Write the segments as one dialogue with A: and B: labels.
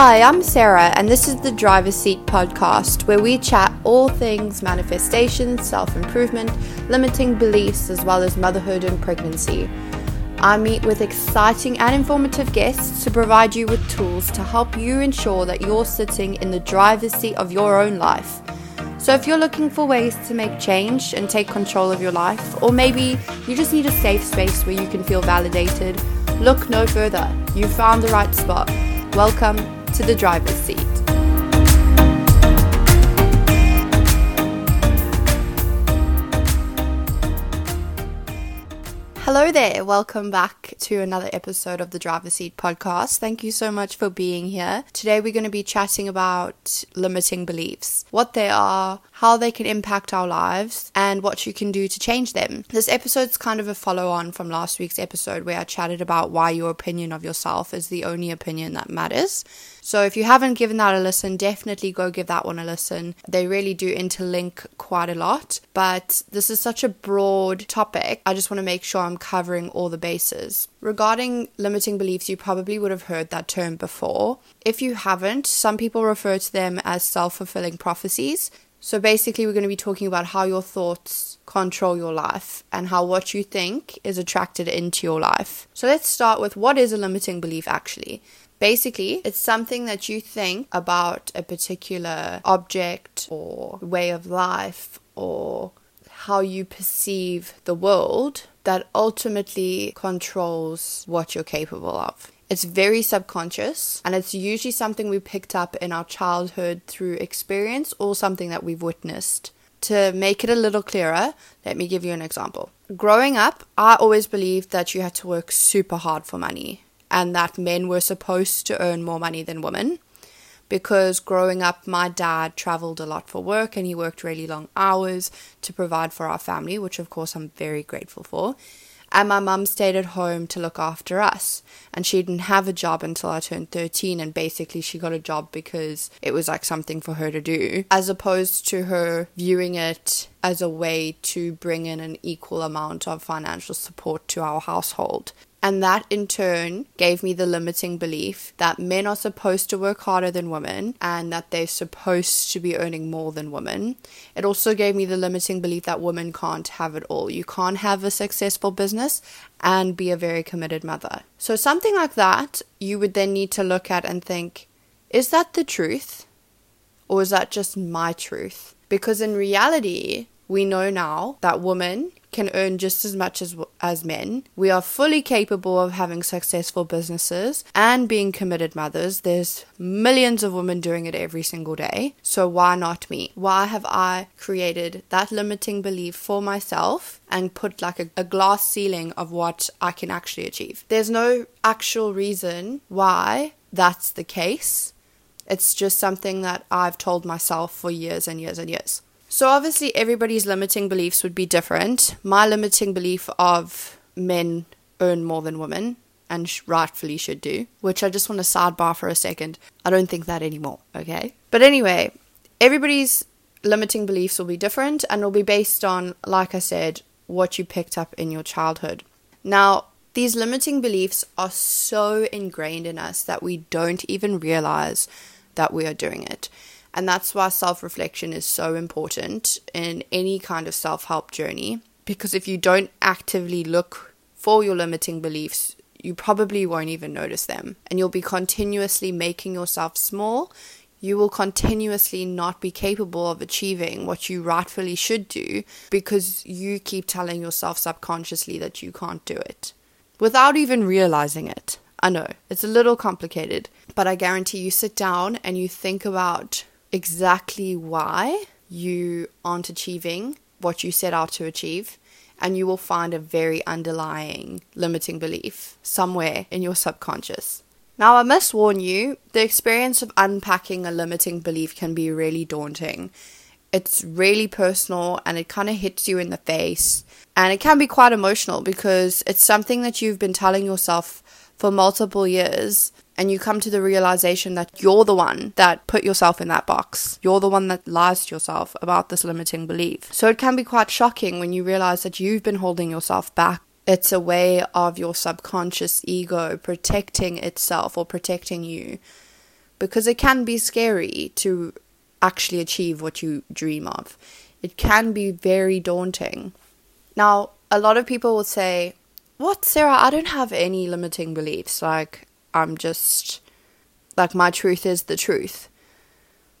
A: Hi, I'm Sarah, and this is the Driver's Seat podcast, where we chat all things manifestation, self improvement, limiting beliefs, as well as motherhood and pregnancy. I meet with exciting and informative guests to provide you with tools to help you ensure that you're sitting in the driver's seat of your own life. So, if you're looking for ways to make change and take control of your life, or maybe you just need a safe space where you can feel validated, look no further. You've found the right spot. Welcome to the driver's seat. Hello there, welcome back to another episode of the Driver's Seat podcast. Thank you so much for being here. Today we're going to be chatting about limiting beliefs, what they are, how they can impact our lives, and what you can do to change them. This episode's kind of a follow on from last week's episode where I chatted about why your opinion of yourself is the only opinion that matters. So if you haven't given that a listen, definitely go give that one a listen. They really do interlink quite a lot, but this is such a broad topic. I just want to make sure I'm covering all the bases. Regarding limiting beliefs, you probably would have heard that term before. If you haven't, some people refer to them as self fulfilling prophecies. So basically, we're going to be talking about how your thoughts control your life and how what you think is attracted into your life. So let's start with what is a limiting belief actually? Basically, it's something that you think about a particular object or way of life or how you perceive the world that ultimately controls what you're capable of. It's very subconscious and it's usually something we picked up in our childhood through experience or something that we've witnessed. To make it a little clearer, let me give you an example. Growing up, I always believed that you had to work super hard for money and that men were supposed to earn more money than women. Because growing up, my dad traveled a lot for work and he worked really long hours to provide for our family, which of course I'm very grateful for. And my mum stayed at home to look after us. And she didn't have a job until I turned 13. And basically, she got a job because it was like something for her to do, as opposed to her viewing it as a way to bring in an equal amount of financial support to our household. And that in turn gave me the limiting belief that men are supposed to work harder than women and that they're supposed to be earning more than women. It also gave me the limiting belief that women can't have it all. You can't have a successful business and be a very committed mother. So, something like that, you would then need to look at and think is that the truth? Or is that just my truth? Because in reality, we know now that women can earn just as much as as men. We are fully capable of having successful businesses and being committed mothers. There's millions of women doing it every single day. So why not me? Why have I created that limiting belief for myself and put like a, a glass ceiling of what I can actually achieve? There's no actual reason why that's the case. It's just something that I've told myself for years and years and years. So, obviously, everybody's limiting beliefs would be different. My limiting belief of men earn more than women, and rightfully should do, which I just want to sidebar for a second. I don't think that anymore, okay? But anyway, everybody's limiting beliefs will be different and will be based on, like I said, what you picked up in your childhood. Now, these limiting beliefs are so ingrained in us that we don't even realize that we are doing it. And that's why self reflection is so important in any kind of self help journey. Because if you don't actively look for your limiting beliefs, you probably won't even notice them. And you'll be continuously making yourself small. You will continuously not be capable of achieving what you rightfully should do because you keep telling yourself subconsciously that you can't do it without even realizing it. I know it's a little complicated, but I guarantee you sit down and you think about exactly why you aren't achieving what you set out to achieve, and you will find a very underlying limiting belief somewhere in your subconscious. Now, I must warn you, the experience of unpacking a limiting belief can be really daunting. It's really personal and it kind of hits you in the face. And it can be quite emotional because it's something that you've been telling yourself for multiple years and you come to the realization that you're the one that put yourself in that box. You're the one that lies to yourself about this limiting belief. So it can be quite shocking when you realize that you've been holding yourself back. It's a way of your subconscious ego protecting itself or protecting you because it can be scary to actually achieve what you dream of. It can be very daunting. Now, a lot of people will say, What, Sarah? I don't have any limiting beliefs. Like, I'm just, like, my truth is the truth.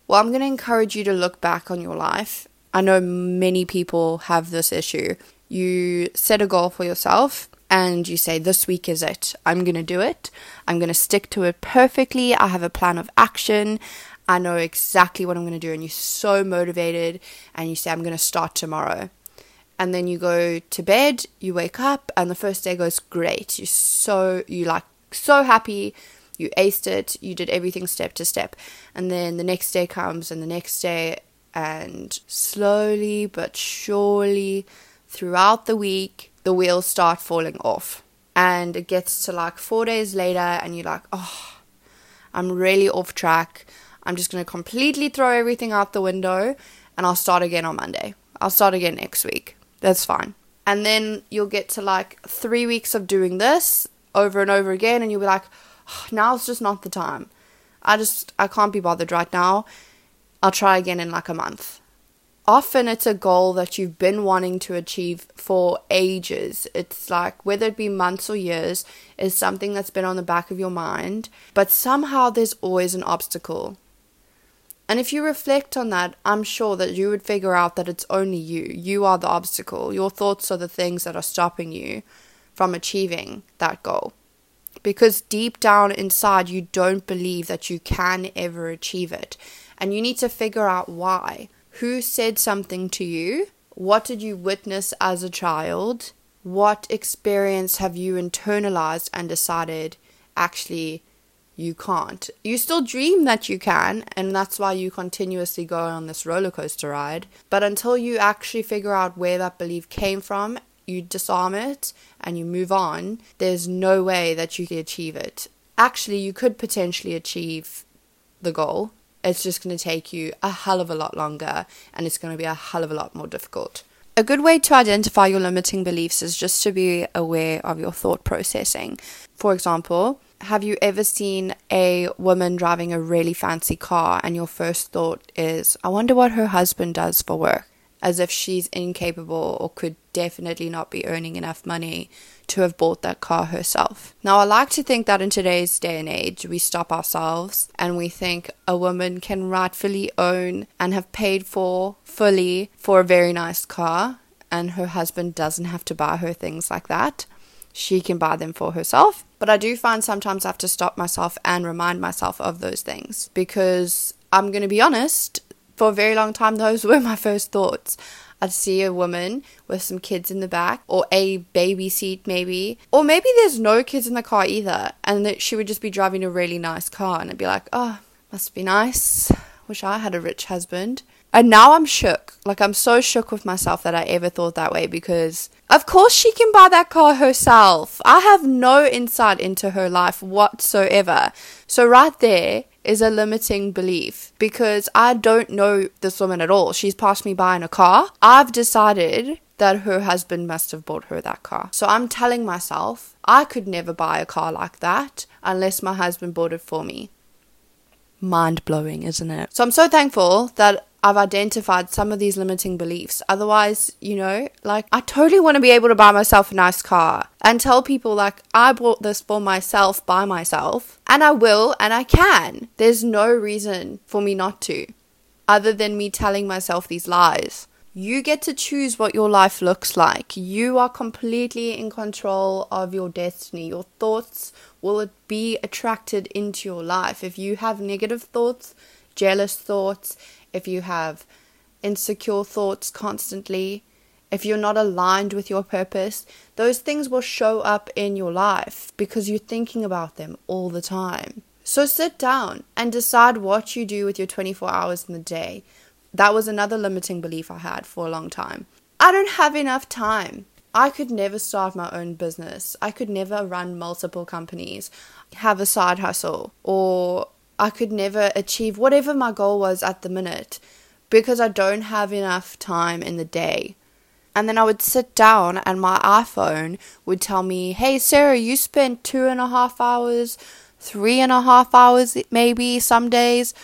A: Well, I'm going to encourage you to look back on your life. I know many people have this issue. You set a goal for yourself and you say, This week is it. I'm going to do it. I'm going to stick to it perfectly. I have a plan of action. I know exactly what I'm going to do. And you're so motivated and you say, I'm going to start tomorrow. And then you go to bed, you wake up, and the first day goes great. You're so, you like, so happy. You aced it. You did everything step to step. And then the next day comes, and the next day, and slowly but surely throughout the week, the wheels start falling off. And it gets to like four days later, and you're like, oh, I'm really off track. I'm just going to completely throw everything out the window and I'll start again on Monday. I'll start again next week. That's fine. And then you'll get to like three weeks of doing this over and over again, and you'll be like, oh, now's just not the time. I just, I can't be bothered right now. I'll try again in like a month often it's a goal that you've been wanting to achieve for ages. It's like whether it be months or years, is something that's been on the back of your mind, but somehow there's always an obstacle. And if you reflect on that, I'm sure that you would figure out that it's only you. You are the obstacle. Your thoughts are the things that are stopping you from achieving that goal. Because deep down inside, you don't believe that you can ever achieve it. And you need to figure out why. Who said something to you? What did you witness as a child? What experience have you internalized and decided actually you can't? You still dream that you can, and that's why you continuously go on this roller coaster ride. But until you actually figure out where that belief came from, you disarm it and you move on, there's no way that you can achieve it. Actually, you could potentially achieve the goal, it's just going to take you a hell of a lot longer and it's going to be a hell of a lot more difficult. A good way to identify your limiting beliefs is just to be aware of your thought processing. For example, have you ever seen a woman driving a really fancy car and your first thought is, I wonder what her husband does for work? As if she's incapable or could definitely not be earning enough money to have bought that car herself. Now, I like to think that in today's day and age, we stop ourselves and we think a woman can rightfully own and have paid for fully for a very nice car, and her husband doesn't have to buy her things like that. She can buy them for herself. But I do find sometimes I have to stop myself and remind myself of those things because I'm going to be honest, for a very long time, those were my first thoughts. I'd see a woman with some kids in the back, or a baby seat maybe, or maybe there's no kids in the car either, and that she would just be driving a really nice car, and I'd be like, oh, must be nice. Wish I had a rich husband. And now I'm shook. Like, I'm so shook with myself that I ever thought that way because, of course, she can buy that car herself. I have no insight into her life whatsoever. So, right there, is a limiting belief because I don't know this woman at all. She's passed me by in a car. I've decided that her husband must have bought her that car. So I'm telling myself I could never buy a car like that unless my husband bought it for me. Mind blowing, isn't it? So I'm so thankful that I've identified some of these limiting beliefs. Otherwise, you know, like I totally want to be able to buy myself a nice car and tell people like I bought this for myself by myself and I will and I can. There's no reason for me not to other than me telling myself these lies. You get to choose what your life looks like. You are completely in control of your destiny. Your thoughts will be attracted into your life. If you have negative thoughts, jealous thoughts, if you have insecure thoughts constantly, if you're not aligned with your purpose, those things will show up in your life because you're thinking about them all the time. So sit down and decide what you do with your 24 hours in the day. That was another limiting belief I had for a long time. I don't have enough time. I could never start my own business. I could never run multiple companies, have a side hustle, or I could never achieve whatever my goal was at the minute because I don't have enough time in the day. And then I would sit down and my iPhone would tell me, Hey, Sarah, you spent two and a half hours three and a half hours, maybe some days,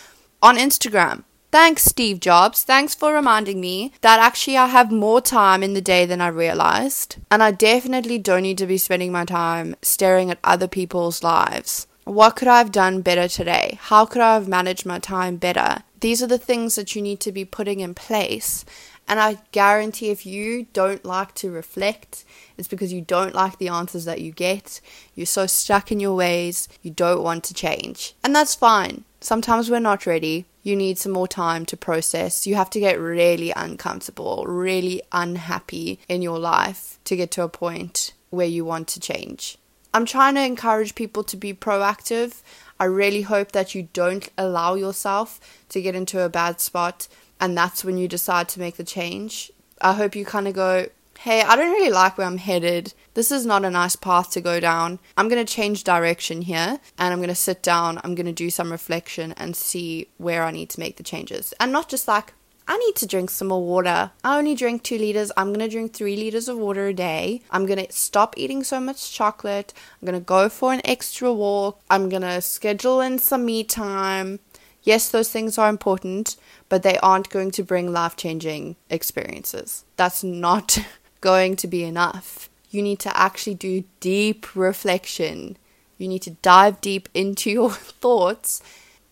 A: on Instagram. Thanks, Steve Jobs. Thanks for reminding me that actually I have more time in the day than I realized. And I definitely don't need to be spending my time staring at other people's lives. What could I have done better today? How could I have managed my time better? These are the things that you need to be putting in place. And I guarantee if you don't like to reflect, it's because you don't like the answers that you get. You're so stuck in your ways, you don't want to change. And that's fine. Sometimes we're not ready you need some more time to process. You have to get really uncomfortable, really unhappy in your life to get to a point where you want to change. I'm trying to encourage people to be proactive. I really hope that you don't allow yourself to get into a bad spot and that's when you decide to make the change. I hope you kind of go, hey, I don't really like where I'm headed. This is not a nice path to go down. I'm going to change direction here and I'm going to sit down. I'm going to do some reflection and see where I need to make the changes. And not just like, I need to drink some more water. I only drink two liters. I'm going to drink three liters of water a day. I'm going to stop eating so much chocolate. I'm going to go for an extra walk. I'm going to schedule in some me time. Yes, those things are important, but they aren't going to bring life changing experiences. That's not going to be enough. You need to actually do deep reflection. You need to dive deep into your thoughts,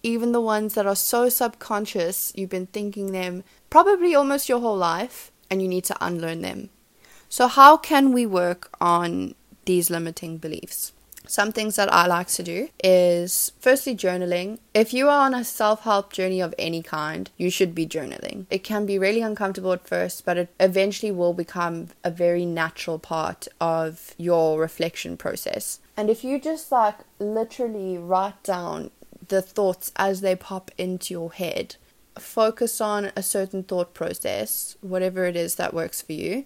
A: even the ones that are so subconscious, you've been thinking them probably almost your whole life, and you need to unlearn them. So, how can we work on these limiting beliefs? Some things that I like to do is firstly journaling. If you are on a self help journey of any kind, you should be journaling. It can be really uncomfortable at first, but it eventually will become a very natural part of your reflection process. And if you just like literally write down the thoughts as they pop into your head, focus on a certain thought process, whatever it is that works for you,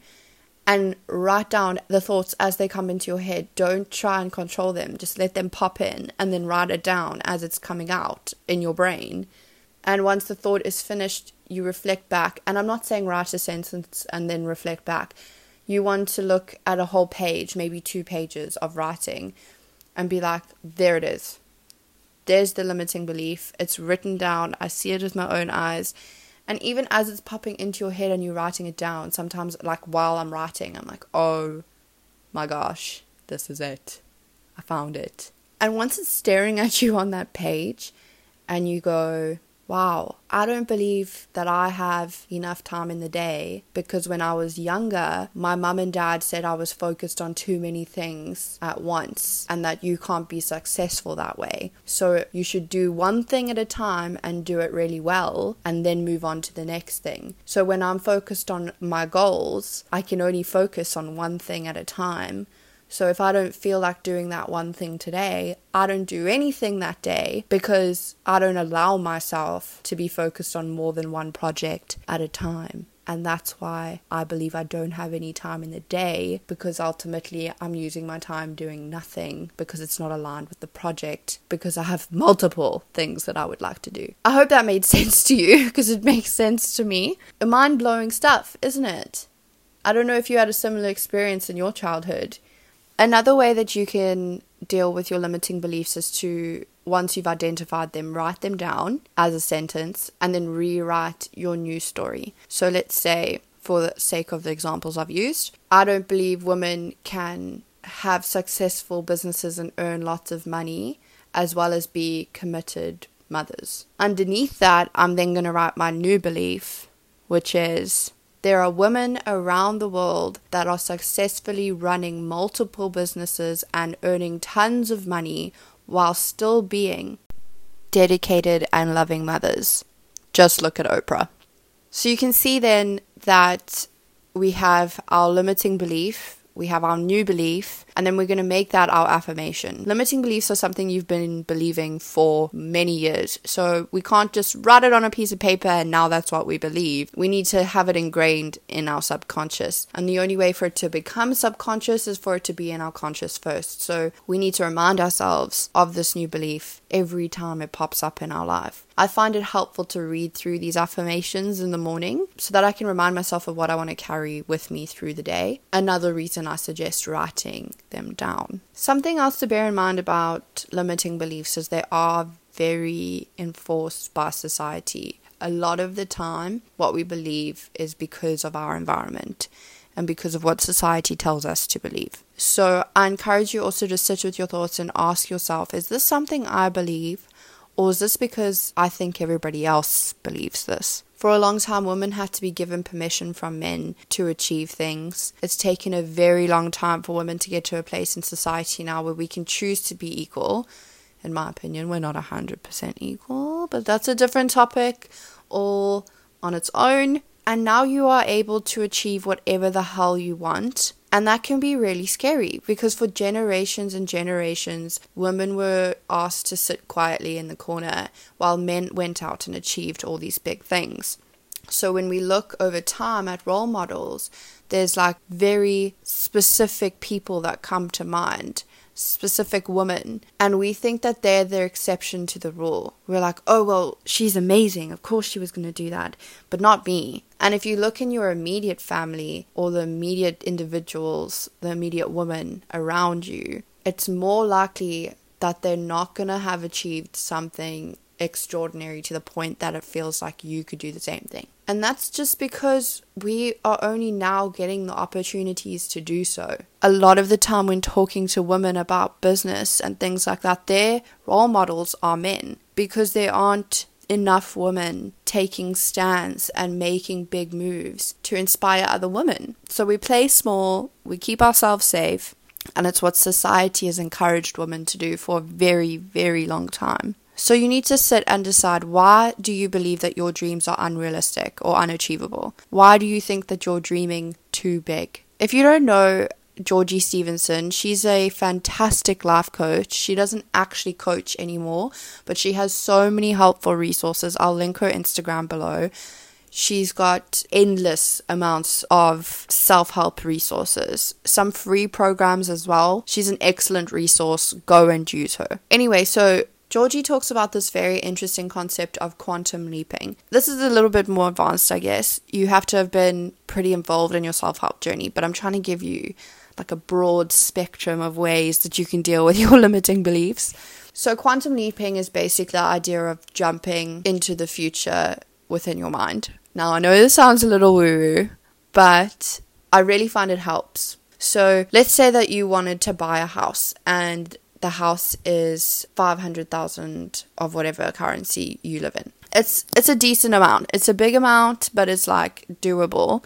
A: and write down the thoughts as they come into your head. Don't try and control them. Just let them pop in and then write it down as it's coming out in your brain. And once the thought is finished, you reflect back. And I'm not saying write a sentence and then reflect back. You want to look at a whole page, maybe two pages of writing, and be like, there it is. There's the limiting belief. It's written down. I see it with my own eyes and even as it's popping into your head and you're writing it down, sometimes, like while I'm writing, I'm like, oh my gosh, this is it. I found it. And once it's staring at you on that page, and you go, wow, I don't believe that I have enough time in the day because when I was younger, my mum and dad said I was focused on too many things at once and that you can't be successful that way. So you should do one thing at a time and do it really well and then move on to the next thing. So when I'm focused on my goals, I can only focus on one thing at a time so if I don't feel like doing that one thing today, I don't do anything that day because I don't allow myself to be focused on more than one project at a time. And that's why I believe I don't have any time in the day because ultimately I'm using my time doing nothing because it's not aligned with the project because I have multiple things that I would like to do. I hope that made sense to you because it makes sense to me. Mind blowing stuff, isn't it? I don't know if you had a similar experience in your childhood. Another way that you can deal with your limiting beliefs is to, once you've identified them, write them down as a sentence and then rewrite your new story. So let's say, for the sake of the examples I've used, I don't believe women can have successful businesses and earn lots of money as well as be committed mothers. Underneath that, I'm then going to write my new belief, which is there are women around the world that are successfully running multiple businesses and earning tons of money while still being dedicated and loving mothers. Just look at Oprah. So you can see then that we have our limiting belief we have our new belief, and then we're going to make that our affirmation. Limiting beliefs are something you've been believing for many years. So we can't just write it on a piece of paper and now that's what we believe. We need to have it ingrained in our subconscious. And the only way for it to become subconscious is for it to be in our conscious first. So we need to remind ourselves of this new belief every time it pops up in our life. I find it helpful to read through these affirmations in the morning so that I can remind myself of what I want to carry with me through the day. Another reason I suggest writing them down. Something else to bear in mind about limiting beliefs is they are very enforced by society. A lot of the time, what we believe is because of our environment and because of what society tells us to believe. So I encourage you also to sit with your thoughts and ask yourself is this something I believe? Or is this because I think everybody else believes this? For a long time, women had to be given permission from men to achieve things. It's taken a very long time for women to get to a place in society now where we can choose to be equal. In my opinion, we're not 100% equal, but that's a different topic all on its own and now you are able to achieve whatever the hell you want. And that can be really scary because for generations and generations, women were asked to sit quietly in the corner while men went out and achieved all these big things. So when we look over time at role models, there's like very specific people that come to mind specific woman and we think that they're the exception to the rule. We're like, oh, well, she's amazing. Of course she was going to do that, but not me. And if you look in your immediate family or the immediate individuals, the immediate women around you, it's more likely that they're not going to have achieved something extraordinary to the point that it feels like you could do the same thing. And that's just because we are only now getting the opportunities to do so. A lot of the time, when talking to women about business and things like that, their role models are men because there aren't enough women taking stands and making big moves to inspire other women. So we play small, we keep ourselves safe, and it's what society has encouraged women to do for a very, very long time. So you need to sit and decide why do you believe that your dreams are unrealistic or unachievable? Why do you think that you're dreaming too big? If you don't know Georgie Stevenson, she's a fantastic life coach. She doesn't actually coach anymore, but she has so many helpful resources. I'll link her Instagram below. She's got endless amounts of self help resources, some free programs as well. She's an excellent resource. Go and use her. Anyway, so Georgie talks about this very interesting concept of quantum leaping. This is a little bit more advanced, I guess. You have to have been pretty involved in your self help journey, but I'm trying to give you like a broad spectrum of ways that you can deal with your limiting beliefs. So, quantum leaping is basically the idea of jumping into the future within your mind. Now, I know this sounds a little woo woo, but I really find it helps. So, let's say that you wanted to buy a house and the house is 500,000 of whatever currency you live in. It's it's a decent amount. It's a big amount, but it's like doable.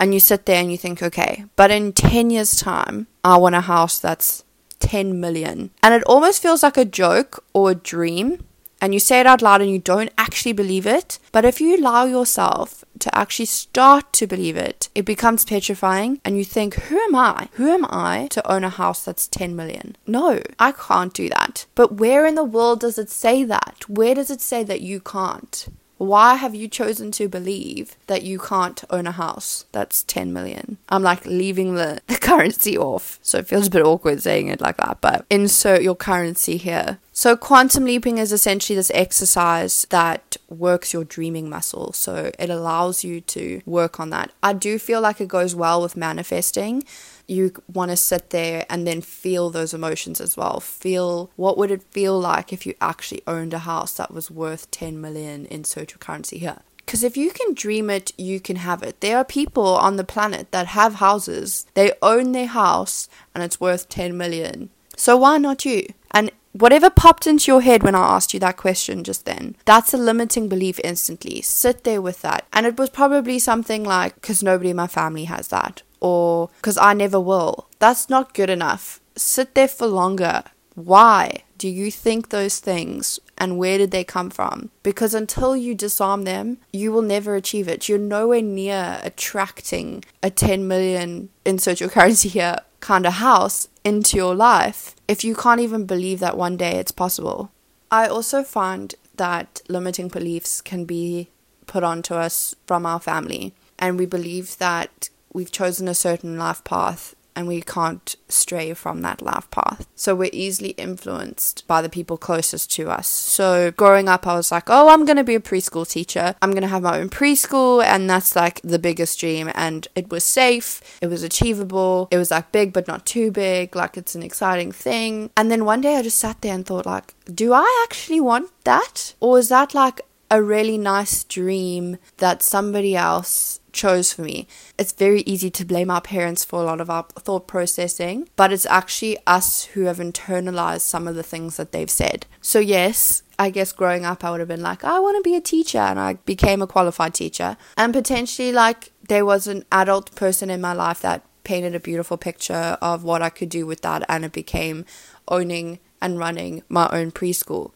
A: And you sit there and you think, okay, but in 10 years time, I want a house that's 10 million. And it almost feels like a joke or a dream and you say it out loud and you don't actually believe it. But if you allow yourself to actually start to believe it, it becomes petrifying and you think, who am I? Who am I to own a house that's 10 million? No, I can't do that. But where in the world does it say that? Where does it say that you can't? Why have you chosen to believe that you can't own a house that's 10 million? I'm like leaving the, the currency off. So it feels a bit awkward saying it like that, but insert your currency here. So, quantum leaping is essentially this exercise that works your dreaming muscle. So, it allows you to work on that. I do feel like it goes well with manifesting you want to sit there and then feel those emotions as well. Feel what would it feel like if you actually owned a house that was worth 10 million in social currency here. Because if you can dream it, you can have it. There are people on the planet that have houses, they own their house, and it's worth 10 million. So why not you? And whatever popped into your head when I asked you that question just then, that's a limiting belief instantly. Sit there with that. And it was probably something like, because nobody in my family has that or because I never will. That's not good enough. Sit there for longer. Why do you think those things and where did they come from? Because until you disarm them, you will never achieve it. You're nowhere near attracting a 10 million insert your currency here kind of house into your life if you can't even believe that one day it's possible. I also find that limiting beliefs can be put onto us from our family, and we believe that we've chosen a certain life path and we can't stray from that life path. So we're easily influenced by the people closest to us. So growing up, I was like, oh, I'm going to be a preschool teacher. I'm going to have my own preschool, and that's like the biggest dream. And it was safe, it was achievable, it was like big but not too big, like it's an exciting thing. And then one day I just sat there and thought, like, do I actually want that? Or is that like a really nice dream that somebody else chose for me. It's very easy to blame our parents for a lot of our thought processing, but it's actually us who have internalized some of the things that they've said. So, yes, I guess growing up, I would have been like, I want to be a teacher, and I became a qualified teacher. And potentially, like, there was an adult person in my life that painted a beautiful picture of what I could do with that, and it became owning and running my own preschool.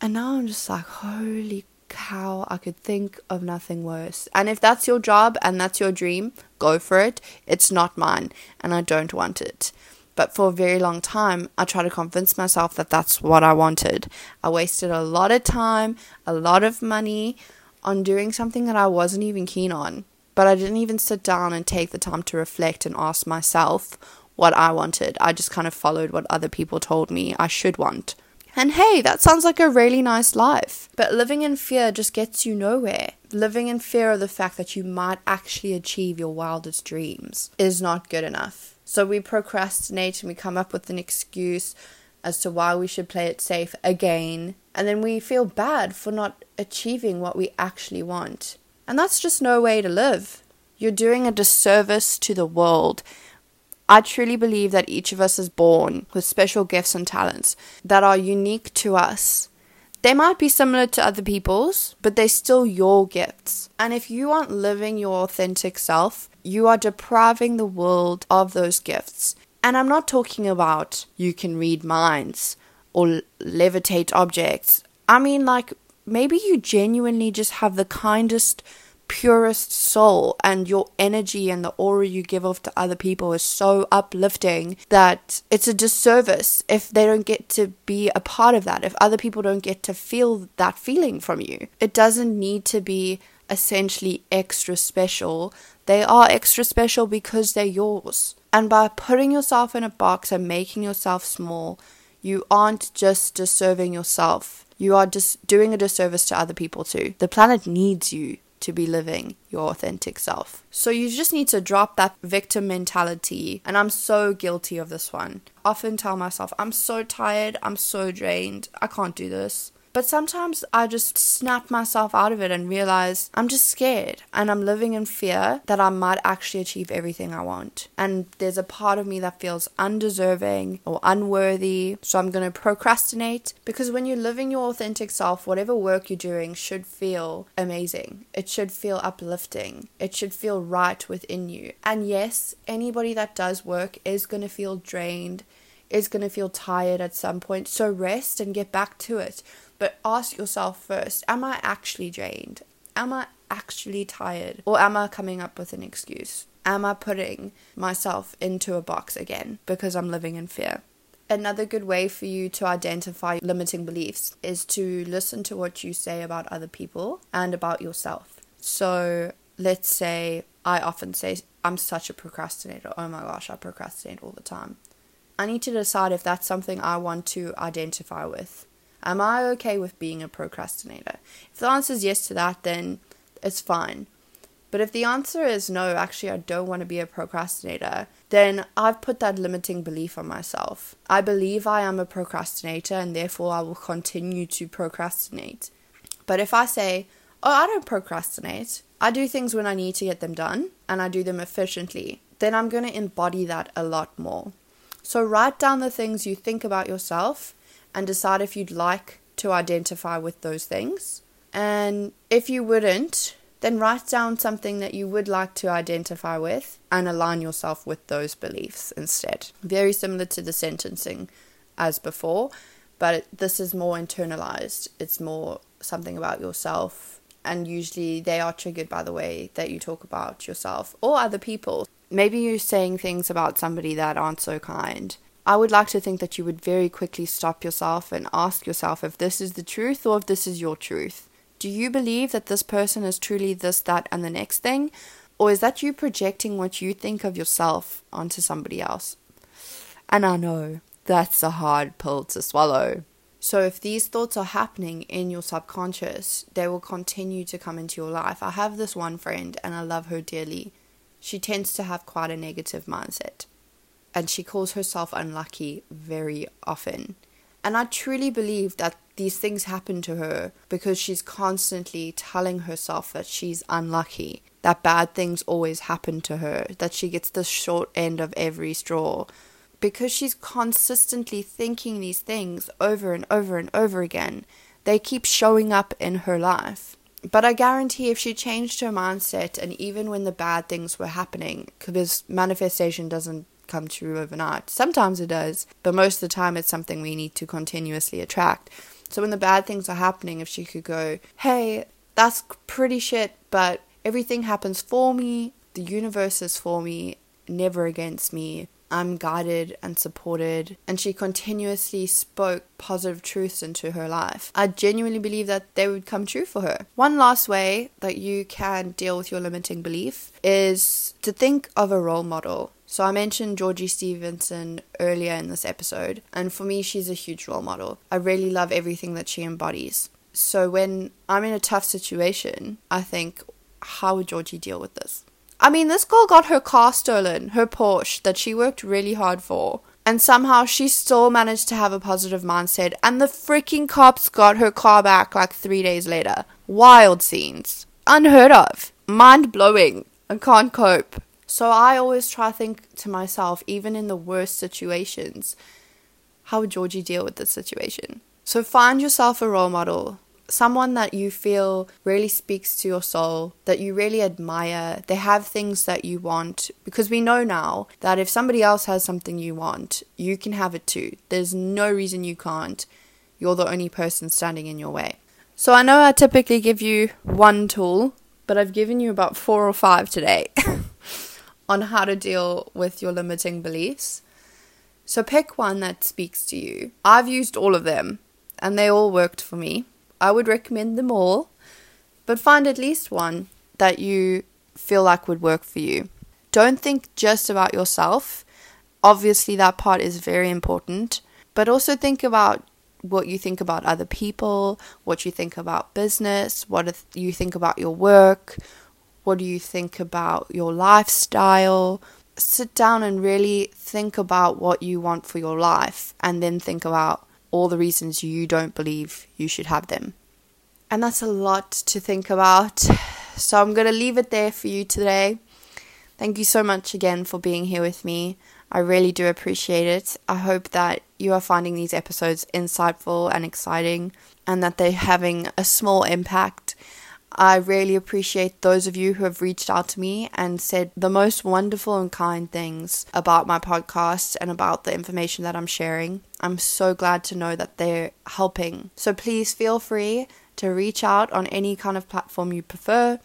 A: And now I'm just like, holy cow, I could think of nothing worse. And if that's your job and that's your dream, go for it. It's not mine, and I don't want it. But for a very long time, I tried to convince myself that that's what I wanted. I wasted a lot of time, a lot of money on doing something that I wasn't even keen on. But I didn't even sit down and take the time to reflect and ask myself what I wanted. I just kind of followed what other people told me I should want. And hey, that sounds like a really nice life. But living in fear just gets you nowhere. Living in fear of the fact that you might actually achieve your wildest dreams is not good enough. So we procrastinate and we come up with an excuse as to why we should play it safe again. And then we feel bad for not achieving what we actually want. And that's just no way to live. You're doing a disservice to the world I truly believe that each of us is born with special gifts and talents that are unique to us. They might be similar to other people's, but they're still your gifts. And if you aren't living your authentic self, you are depriving the world of those gifts. And I'm not talking about you can read minds or levitate objects. I mean, like, maybe you genuinely just have the kindest purest soul and your energy and the aura you give off to other people is so uplifting that it's a disservice if they don't get to be a part of that, if other people don't get to feel that feeling from you. It doesn't need to be essentially extra special. They are extra special because they're yours. And by putting yourself in a box and making yourself small, you aren't just disserving yourself. You are just doing a disservice to other people too. The planet needs you to be living your authentic self. So you just need to drop that victim mentality. And I'm so guilty of this one. Often tell myself, I'm so tired, I'm so drained, I can't do this. But sometimes I just snap myself out of it and realize I'm just scared and I'm living in fear that I might actually achieve everything I want. And there's a part of me that feels undeserving or unworthy. So I'm going to procrastinate because when you're living your authentic self, whatever work you're doing should feel amazing. It should feel uplifting. It should feel right within you. And yes, anybody that does work is going to feel drained is going to feel tired at some point. So rest and get back to it. But ask yourself first Am I actually drained? Am I actually tired? Or am I coming up with an excuse? Am I putting myself into a box again because I'm living in fear? Another good way for you to identify limiting beliefs is to listen to what you say about other people and about yourself. So, let's say I often say, I'm such a procrastinator. Oh my gosh, I procrastinate all the time. I need to decide if that's something I want to identify with. Am I okay with being a procrastinator? If the answer is yes to that, then it's fine. But if the answer is no, actually, I don't want to be a procrastinator, then I've put that limiting belief on myself. I believe I am a procrastinator and therefore I will continue to procrastinate. But if I say, oh, I don't procrastinate, I do things when I need to get them done and I do them efficiently, then I'm going to embody that a lot more. So write down the things you think about yourself and decide if you'd like to identify with those things. And if you wouldn't, then write down something that you would like to identify with and align yourself with those beliefs instead. Very similar to the sentencing as before, but this is more internalized. It's more something about yourself, and usually they are triggered by the way that you talk about yourself or other people. Maybe you're saying things about somebody that aren't so kind I would like to think that you would very quickly stop yourself and ask yourself if this is the truth or if this is your truth. Do you believe that this person is truly this, that, and the next thing? Or is that you projecting what you think of yourself onto somebody else? And I know that's a hard pill to swallow. So, if these thoughts are happening in your subconscious, they will continue to come into your life. I have this one friend and I love her dearly. She tends to have quite a negative mindset and she calls herself unlucky very often. And I truly believe that these things happen to her because she's constantly telling herself that she's unlucky, that bad things always happen to her, that she gets the short end of every straw. Because she's consistently thinking these things over and over and over again, they keep showing up in her life. But I guarantee if she changed her mindset, and even when the bad things were happening, because manifestation doesn't come true overnight. Sometimes it does, but most of the time it's something we need to continuously attract. So when the bad things are happening, if she could go, hey, that's pretty shit, but everything happens for me, the universe is for me, never against me. I'm guided and supported, and she continuously spoke positive truths into her life. I genuinely believe that they would come true for her. One last way that you can deal with your limiting belief is to think of a role model. So I mentioned Georgie Stevenson earlier in this episode, and for me, she's a huge role model. I really love everything that she embodies. So when I'm in a tough situation, I think, how would Georgie deal with this? I mean, this girl got her car stolen, her Porsche that she worked really hard for. And somehow she still managed to have a positive mindset, and the freaking cops got her car back like three days later. Wild scenes. Unheard of. Mind blowing. I can't cope. So I always try to think to myself, even in the worst situations, how would Georgie deal with this situation? So find yourself a role model, someone that you feel really speaks to your soul, that you really admire. They have things that you want because we know now that if somebody else has something you want, you can have it too. There's no reason you can't. You're the only person standing in your way. So I know I typically give you one tool, but I've given you about four or five today. on how to deal with your limiting beliefs. So pick one that speaks to you. I've used all of them and they all worked for me. I would recommend them all, but find at least one that you feel like would work for you. Don't think just about yourself. Obviously, that part is very important, but also think about what you think about other people, what you think about business, what you think about your work, what do you think about your lifestyle? Sit down and really think about what you want for your life and then think about all the reasons you don't believe you should have them. And that's a lot to think about. So I'm going to leave it there for you today. Thank you so much again for being here with me. I really do appreciate it. I hope that you are finding these episodes insightful and exciting and that they're having a small impact I really appreciate those of you who have reached out to me and said the most wonderful and kind things about my podcast and about the information that I'm sharing. I'm so glad to know that they're helping. So please feel free to reach out on any kind of platform you prefer.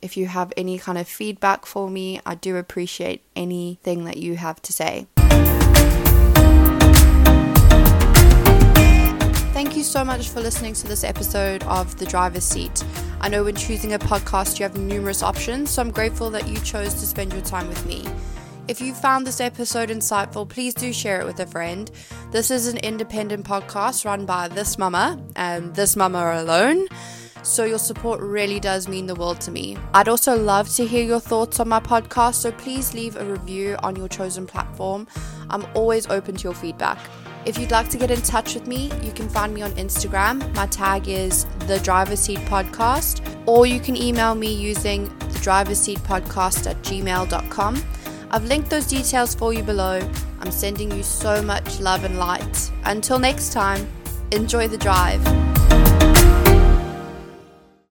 A: If you have any kind of feedback for me, I do appreciate anything that you have to say. Thank you so much for listening to this episode of The Driver's Seat. I know when choosing a podcast, you have numerous options, so I'm grateful that you chose to spend your time with me. If you found this episode insightful, please do share it with a friend. This is an independent podcast run by this mama and this mama alone. So, your support really does mean the world to me. I'd also love to hear your thoughts on my podcast, so please leave a review on your chosen platform. I'm always open to your feedback. If you'd like to get in touch with me, you can find me on Instagram. My tag is the driver's seat podcast, or you can email me using the driver's seat podcast at gmail.com. I've linked those details for you below. I'm sending you so much love and light. Until next time, enjoy the drive.